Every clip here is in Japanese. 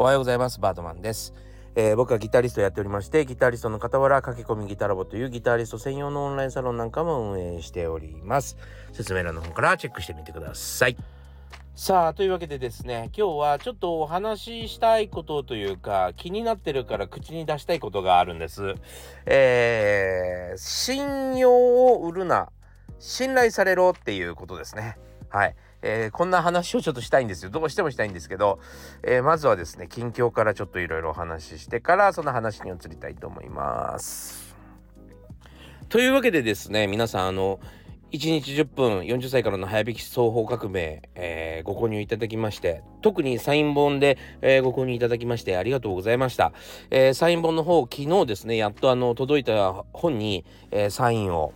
おはようございます。バートマンです、えー、僕はギタリストやっておりましてギタリストの傍ら駆け込みギタラボというギタリスト専用のオンラインサロンなんかも運営しております。説明欄の方からチェックしてみてください。さあというわけでですね今日はちょっとお話ししたいことというか気になってるから口に出したいことがあるんです。えー、信用を売るな。信頼されろっていうことですねはいえー、こんな話をちょっとしたいんですよ。どうしてもしたいんですけど、えー、まずはですね、近況からちょっといろいろお話ししてから、その話に移りたいと思います。というわけでですね、皆さん、あの、1日10分40歳からの早引き双方革命、えー、ご購入いただきまして、特にサイン本で、えー、ご購入いただきましてありがとうございました。えー、サイン本の方、昨日ですね、やっとあの、届いた本に、えサインを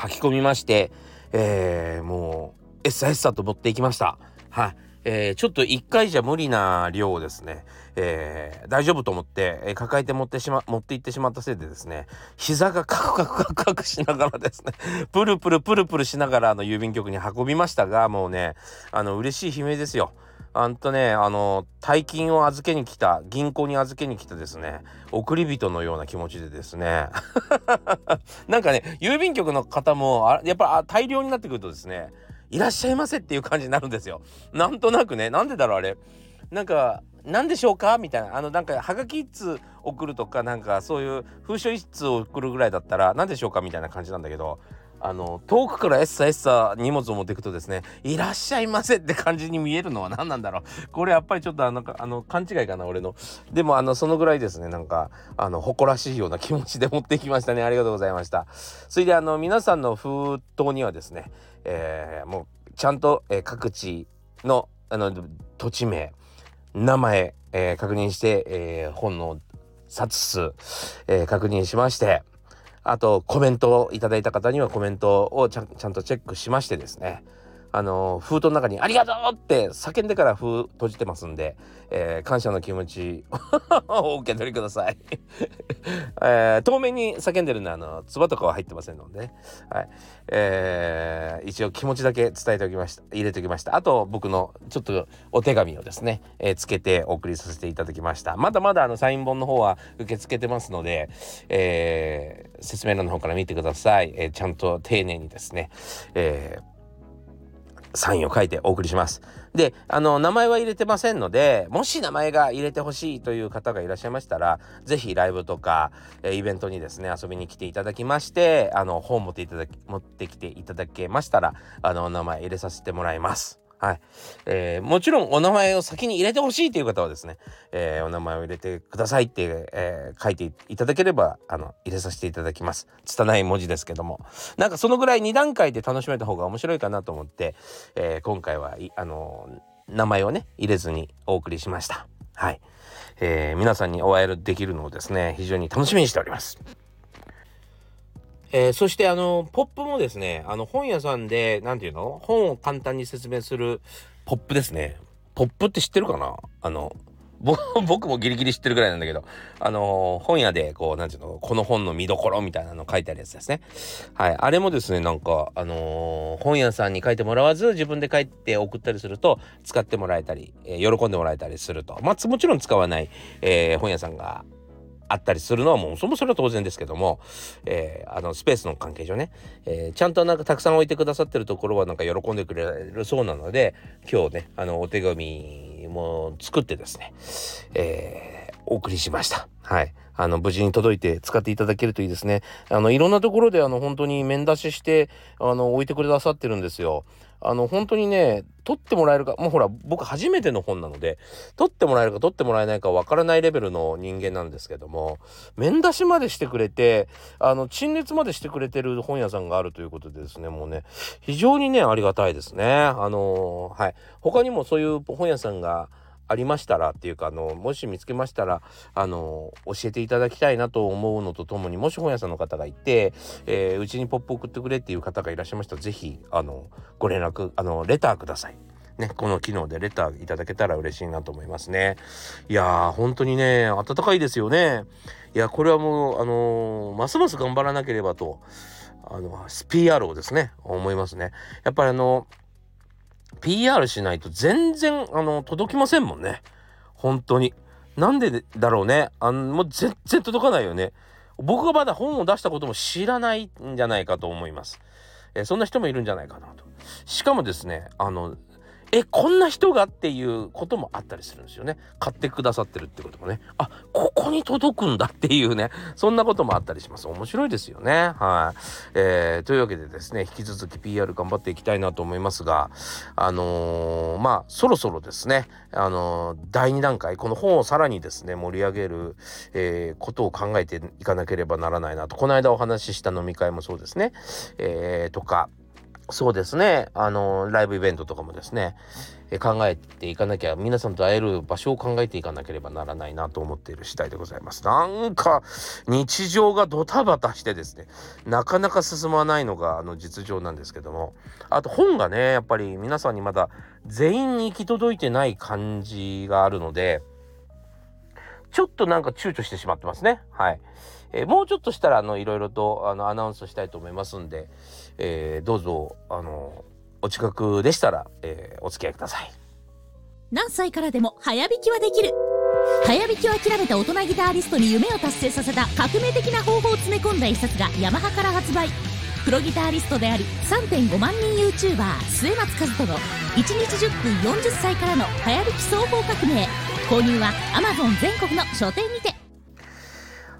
書き込みまして、えもう、エッサエッサと持っていきました。はい。えー、ちょっと1回じゃ無理な量をですね、えー、大丈夫と思って、えー、抱えて持ってしま、持って行ってしまったせいでですね、膝がカクカクカクカクしながらですね、プルプルプルプルしながらあの郵便局に運びましたが、もうね、あの、嬉しい悲鳴ですよ。あんとね、あの、大金を預けに来た、銀行に預けに来たですね、送り人のような気持ちでですね、なんかね、郵便局の方も、あやっぱ大量になってくるとですね、いらっしゃいませっていう感じになるんですよ。なんとなくね、なんでだろうあれ。なんか、何でしょうか？みたいな。あの、なんか、はがき1通送るとか、なんか、そういう封書1通送るぐらいだったら、何でしょうか？みたいな感じなんだけど、あの、遠くからエッサエッサ荷物を持っていくとですね、いらっしゃいませって感じに見えるのは 何なんだろう。これやっぱりちょっとあの、あの勘違いかな、俺の。でも、あの、そのぐらいですね、なんか、あの、誇らしいような気持ちで持ってきましたね。ありがとうございました。それで、あの、皆さんの封筒にはですね、えー、もう、ちゃんと、えー、各地のあの土地名名前、えー、確認して、えー、本の冊数、えー、確認しましてあとコメントをいただいた方にはコメントをちゃんちゃんとチェックしましてですね。あの封筒の中に「ありがとう!」って叫んでから封閉じてますんで、えー、感謝の気持ちを お受け取りください、えー、透明に叫んでるのはあの唾とかは入ってませんので、はい。えー、一応気持ちだけ伝えておきました入れておきました。あと僕のちょっとお手紙をですね、えー、つけてお送りさせていただきました。まだまだあのサイン本の方は受け付けてますので、えー、説明欄の方から見てください、えー、ちゃんと丁寧にですね、えーサインを書いてお送りします。で、あの、名前は入れてませんので、もし名前が入れてほしいという方がいらっしゃいましたら、是非ライブとか、えイベントにですね、遊びに来ていただきまして、あの、本を持っていただき、持ってきていただけましたら、あの、名前入れさせてもらいます。はい。えー、もちろんお名前を先に入れてほしいという方はですね、えー、お名前を入れてくださいって、えー、書いていただければ、あの、入れさせていただきます。拙い文字ですけども。なんかそのぐらい2段階で楽しめた方が面白いかなと思って、えー、今回は、あの、名前をね、入れずにお送りしました。はい。えー、皆さんにお会いできるのをですね、非常に楽しみにしております。えー、そしてあの、ポップもですね、あの、本屋さんで、なんていうの？本を簡単に説明するポップですね。ポップって知ってるかな？あの、僕もギリギリ知ってるぐらいなんだけど、あのー、本屋で、こう、なんていうの、この本の見どころみたいなの書いてあるやつですね。はい。あれもですね、なんか、あのー、本屋さんに書いてもらわず、自分で書いて送ったりすると、使ってもらえたり、えー、喜んでもらえたりすると。まあ、もちろん使わない、え本屋さんがあったりするのはもうそもそれは当然ですけども、えー、あのスペースの関係上ね、えー、ちゃんとなんかたくさん置いてくださってるところはなんか喜んでくれるそうなので今日ねあのお手紙も作ってですね、えー、お送りしました。はい。あの、無事に届いて使っていただけるといいですね。あの、いろんなところであの、本当に面出しして、あの、置いてくださってるんですよ。あの、本当にね、取ってもらえるか、もうほら、僕初めての本なので、取ってもらえるか取ってもらえないかわからないレベルの人間なんですけども、面出しまでしてくれて、あの、陳列までしてくれてる本屋さんがあるということでですね、もうね、非常にね、ありがたいですね。あのはい。他にもそういう本屋さんが、ありましたらっていうかあのもし見つけましたらあの教えていただきたいなと思うのとともにもし本屋さんの方がいてうち、えー、にポップ送ってくれっていう方がいらっしゃいましたら是非あのご連絡あのレターください。ね、この機能でレターいただけたら嬉しいなと思いますね。いやー、本当にね、暖かいですよね。いや、これはもう、あのー、ますます頑張らなければと、あの、PR をですね、思いますね。やっぱりあの、PR しないと全然、あの、届きませんもんね。本当に。なんでだろうね。あの、もう全然届かないよね。僕がまだ本を出したことも知らないんじゃないかと思います。えー、そんな人もいるんじゃないかなと。しかもですね、あの、えこんな人がっていうこともあったりするんですよね。買ってくださってるってこともね。あここに届くんだっていうね。そんなこともあったりします。面白いですよね。はい、えー、というわけでですね引き続き PR 頑張っていきたいなと思いますがあのー、まあそろそろですねあのー、第2段階この本をさらにですね盛り上げる、え、ことを考えていかなければならないなと。この間お話しした飲み会もそうですね、えー、とかそうですね。あの、ライブイベントとかもですね、え考えていかなきゃ、皆さんと会える場所を考えていかなければならないなと思っている次第でございます。なんか、日常がドタバタしてですね、なかなか進まないのが、あの、実情なんですけども、あと本がね、やっぱり皆さんにまだ全員に行き届いてない感じがあるので、ちょっとなんか躊躇してしまってますね。はい。えー、もうちょっとしたら、あの、いろいろと、あの、アナウンスしたいと思いますんで、えー、どうぞ、あの、お近くでしたら、えー、お付き合いください。何歳からでも早弾きはできる。早弾きを諦めた大人ギタリストに夢を達成させた革命的な方法を詰め込んだ一冊がヤマハから発売。プロギタリストであり3.5万人 YouTuber 末松和人の1日10分40歳からの早弾き奏法革命。購入は Amazon 全国の書店にて。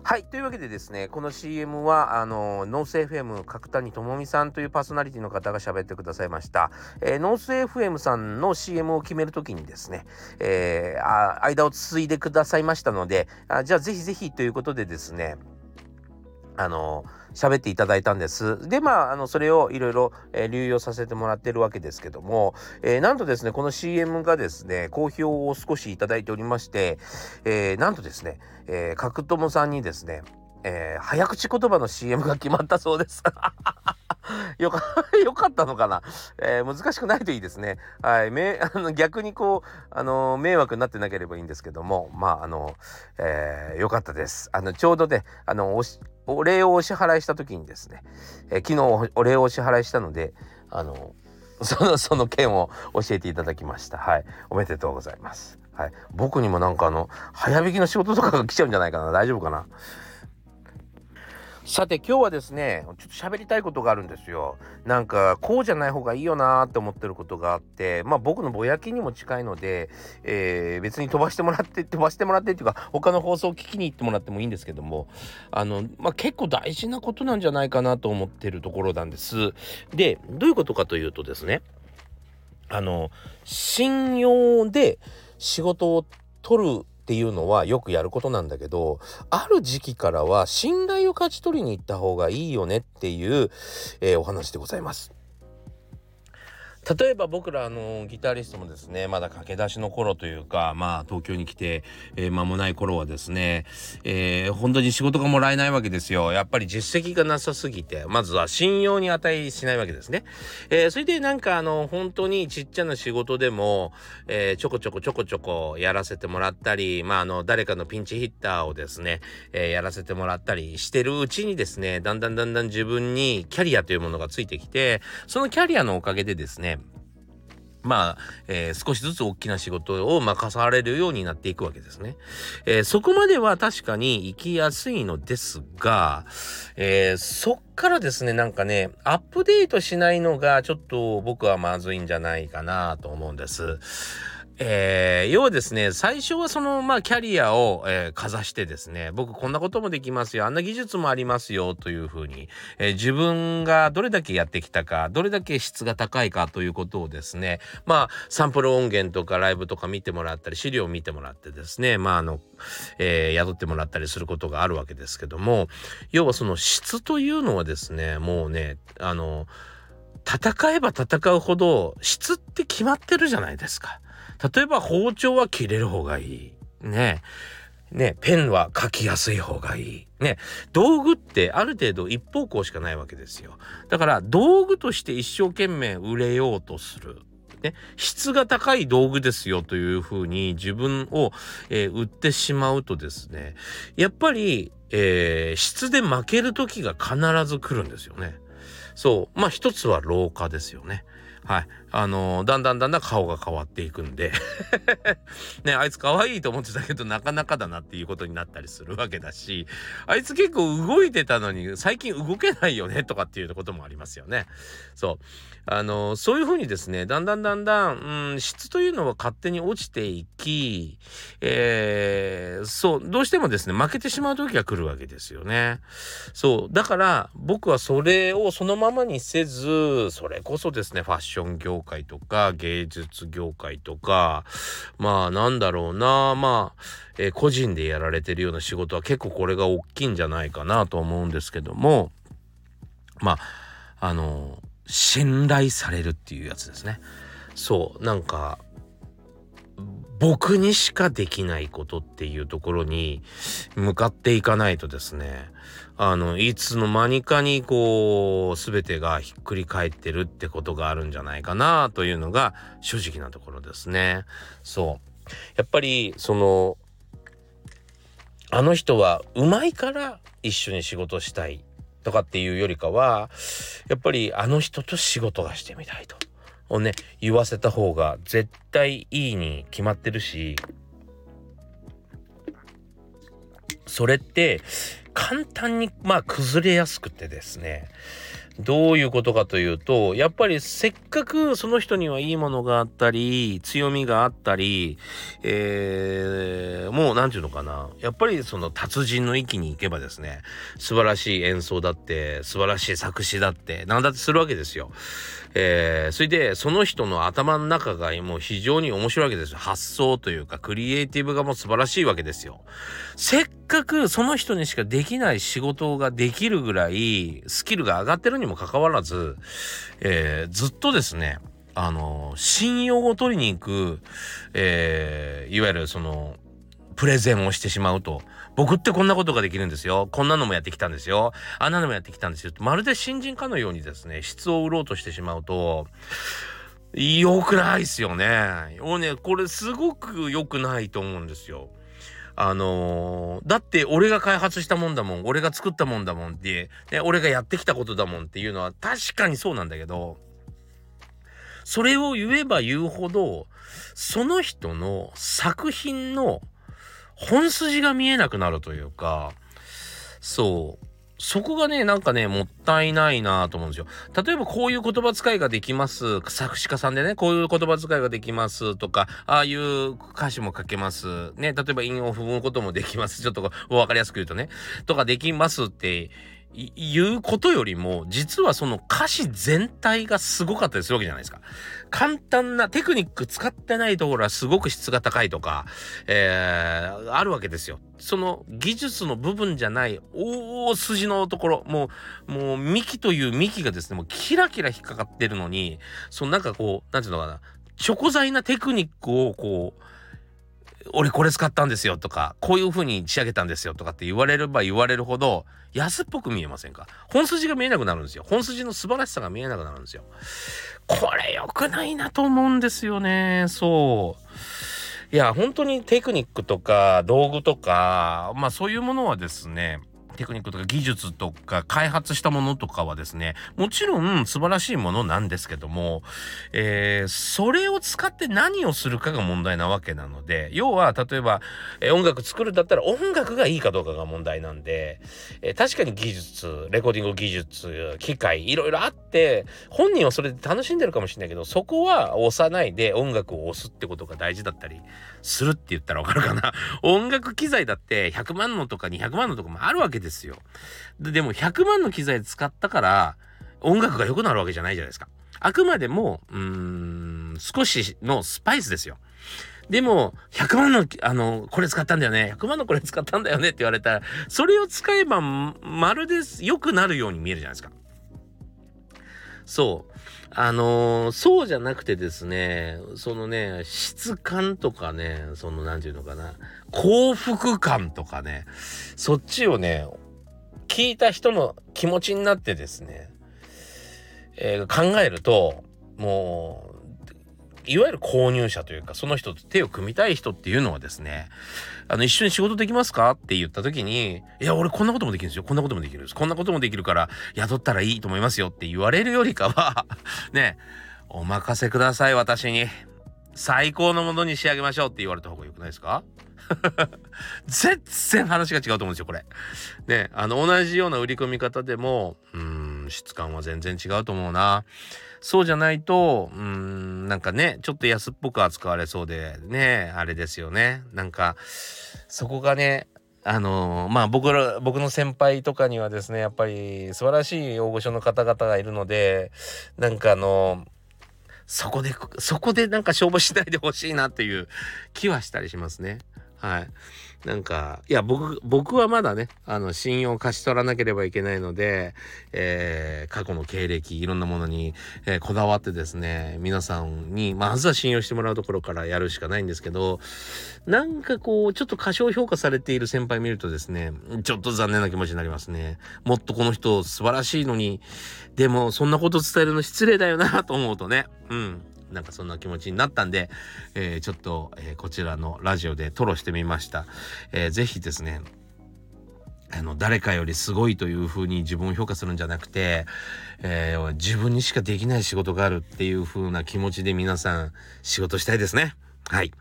はい。というわけでですね、この CM は、あの、ノース FM 角谷智美さんというパーソナリティの方が喋ってくださいました。えー、ノース FM さんの CM を決めるときにですね、えー、あ間をついでくださいましたので、あじゃあぜひぜひということでですね、あの、喋っていただいたんです。で、まあ、あの、それをいろいろ、えー、流用させてもらってるわけですけども、えー、なんとですね、この CM がですね、好評を少しいただいておりまして、えー、なんとですね、えー、角友さんにですね、えー、早口言葉の CM が決まったそうです。よか、よかったのかな、えー、難しくないといいですね。はい。め、あの、逆にこう、あの、迷惑になってなければいいんですけども、まあ、あの、えー、よかったです。あの、ちょうどね、あの、おし、お礼をお支払いした時にですね、えー、昨日お礼をお支払いしたので、あの、その、その件を教えていただきました。はい。おめでとうございます。はい。僕にもなんかあの、早引きの仕事とかが来ちゃうんじゃないかな。大丈夫かな。さて今日はですねちょっと喋りたいことがあるんですよ。なんかこうじゃない方がいいよなーって思ってることがあってまあ僕のぼやきにも近いので、えー、別に飛ばしてもらって飛ばしてもらってっていうか他の放送を聞きに行ってもらってもいいんですけどもあのまあ結構大事なことなんじゃないかなと思ってるところなんです。でどういうことかというとですねあの信用で仕事を取るっていうのはよくやることなんだけどある時期からは信頼を勝ち取りに行った方がいいよねっていう、えー、お話でございます。例えば僕らあのギタリストもですねまだ駆け出しの頃というかまあ東京に来て、えー、間もない頃はですね、えー、本当に仕事がもらえないわけですよ。やっぱり実績がなさすぎてまずは信用に値しないわけですね、えー、それでなんかあの本当にちっちゃな仕事でも、えー、ちょこちょこちょこちょこやらせてもらったりまああの誰かのピンチヒッターをですね、えー、やらせてもらったりしてるうちにですねだんだんだんだん自分にキャリアというものがついてきてそのキャリアのおかげでですねまあ、えー、少しずつ大きな仕事を任されるようになっていくわけですね。えー、そこまでは確かに行きやすいのですが、えー、そっからですね、なんかね、アップデートしないのがちょっと僕はまずいんじゃないかなと思うんです。えー、要はですね、最初はその、まあ、キャリアを、えー、かざしてですね、僕こんなこともできますよ、あんな技術もありますよ、というふうに、えー、自分がどれだけやってきたか、どれだけ質が高いかということをですね、まあ、サンプル音源とかライブとか見てもらったり、資料を見てもらってですね、まあ、あの、えー、宿ってもらったりすることがあるわけですけども、要はその質というのはですね、もうね、あの、戦えば戦うほど質って決まってるじゃないですか。例えば包丁は切れる方がいい。ね。ね、ペンは書きやすい方がいい。ね、道具ってある程度一方向しかないわけですよ。だから道具として一生懸命売れようとする。ね、質が高い道具ですよというふうに自分を、えー、売ってしまうとですね、やっぱり、えー、質で負ける時が必ず来るんですよね。そうまあ一つは老化ですよね。はい。あのー、だんだんだんだん顔が変わっていくんで ね、あいつ可愛いと思ってたけどなかなかだなっていうことになったりするわけだし、あいつ結構動いてたのに最近動けないよねとかっていうこともありますよね。そう。あのー、そういうふうにですね、だんだんだんだん、うん、質というのは勝手に落ちていき、えー、そう、どうしてもですね、負けてしまう時が来るわけですよね。そう。だから僕はそれをそのままにせず、それこそですね、ファッション業界とか芸術業界とかまあなんだろうなまあ、えー、個人でやられてるような仕事は結構これが大きいんじゃないかなと思うんですけどもまああの信頼されるっていうやつですね。そうなんか僕にしかできないことっていうところに向かっていかないとですねあのいつの間にかにこう全てがひっくり返ってるってことがあるんじゃないかなというのが正直なところですね。そうやっぱりそのあの人はうまいから一緒に仕事したいとかっていうよりかはやっぱりあの人と仕事がしてみたいと。をね言わせた方が絶対いいに決まってるしそれって簡単にまあ崩れやすくてですねどういうことかというとやっぱりせっかくその人にはいいものがあったり強みがあったり、えー、もう何て言うのかなやっぱりその達人の域に行けばですね素晴らしい演奏だって素晴らしい作詞だって何だってするわけですよ。えー、それでその人の頭の中がもう非常に面白いわけですよ。発想というかクリエイティブがもう素晴らしいわけですよ。せっかくその人にしかできない仕事ができるぐらいスキルが上がってるにもかかわらず、えー、ずっとですねあの信用を取りに行く、えー、いわゆるそのプレゼンをしてしまうと僕ってこんなことができるんですよ。こんなのもやってきたんですよ。あんなのもやってきたんですよ。まるで新人かのようにですね、質を売ろうとしてしまうと、良くないっすよね。もうね、これすごく良くないと思うんですよ。あのー、だって俺が開発したもんだもん、俺が作ったもんだもんって、ね、俺がやってきたことだもんっていうのは確かにそうなんだけど、それを言えば言うほど、その人の作品の本筋が見えなくなるというか、そう。そこがね、なんかね、もったいないなと思うんですよ。例えばこういう言葉遣いができます。作詞家さんでね、こういう言葉遣いができますとか、ああいう歌詞も書けます。ね、例えば韻を踏むこともできます。ちょっと分かりやすく言うとね、とかできますって言うことよりも、実はその歌詞全体がすごかったりするわけじゃないですか。簡単なテクニック使ってないところはすごく質が高いとか、えー、あるわけですよ。その技術の部分じゃない大筋のところ、もう、もう幹という幹がですね、もうキラキラ引っかかってるのに、そのなんかこう、なんていうのかな、チョコ材なテクニックをこう、俺これ使ったんですよとか、こういう風に仕上げたんですよとかって言われれば言われるほど安っぽく見えませんか？本筋が見えなくなるんですよ。本筋の素晴らしさが見えなくなるんですよ。これ良くないなと思うんですよね。そう。いや、本当にテクニックとか道具とか、まあそういうものはですね、テクニックとか技術とか開発したものとかはですね、もちろん素晴らしいものなんですけども、えー、それを使って何をするかが問題なわけなので、要は例えば、えー、音楽作るだったら音楽がいいかどうかが問題なんで、えー、確かに技術、レコーディング技術、機械、いろいろあって、本人はそれで楽しんでるかもしれないけど、そこは押さないで音楽を押すってことが大事だったりするって言ったらわかるかな。音楽機材だって100万のとか200万のとかもあるわけですよ。でも100万の機材使ったから音楽が良くなるわけじゃないじゃないですか。あくまでも、うーん、少しのスパイスですよ。でも、100万の、あの、これ使ったんだよね。100万のこれ使ったんだよねって言われたら、それを使えば、まるで良くなるように見えるじゃないですか。そう。あのー、そうじゃなくてですね、そのね、質感とかね、その、なんていうのかな、幸福感とかね、そっちをね、聞いた人の気持ちになってですね、えー、考えると、もう、いわゆる購入者というか、その人と手を組みたい人っていうのはですね、あの、一緒に仕事できますかって言った時に、いや、俺こんなこともできるんですよ。こんなこともできるんです。こんなこともできるから、雇ったらいいと思いますよって言われるよりかは ね、お任せください、私に。最高のものに仕上げましょうって言われた方が良くないですか？全然話が違うと思うんですよ、これ。ね、あの、同じような売り込み方でも、うん、質感は全然違うと思うな。そうじゃないと、うん、なんかね、ちょっと安っぽく扱われそうで、ね、あれですよね。なんか、そこがね、あの、まあ僕ら、僕の先輩とかにはですね、やっぱり素晴らしい大御所の方々がいるので、なんかあの、そこで、そこでなんか勝負しないでほしいなっていう気はしたりしますね。はい。なんか、いや、僕、僕はまだね、あの、信用を勝ち取らなければいけないので、えー、過去の経歴、いろんなものに、えー、こだわってですね、皆さんに、まずは信用してもらうところからやるしかないんですけど、なんかこう、ちょっと過小評価されている先輩見るとですね、ちょっと残念な気持ちになりますね。もっとこの人素晴らしいのに、でも、そんなこと伝えるの失礼だよなと思うとね、うん。なんかそんな気持ちになったんで、えー、ちょっと、えー、こちらのラジオで吐露してみました。えー、ぜひですね、あの、誰かよりすごいというふうに自分を評価するんじゃなくて、えー、自分にしかできない仕事があるっていう風な気持ちで皆さん仕事したいですね。はい。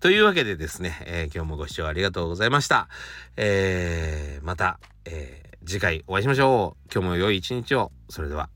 というわけでですね、えー、今日もご視聴ありがとうございました。えー、また、えー、次回お会いしましょう。今日も良い一日を。それでは。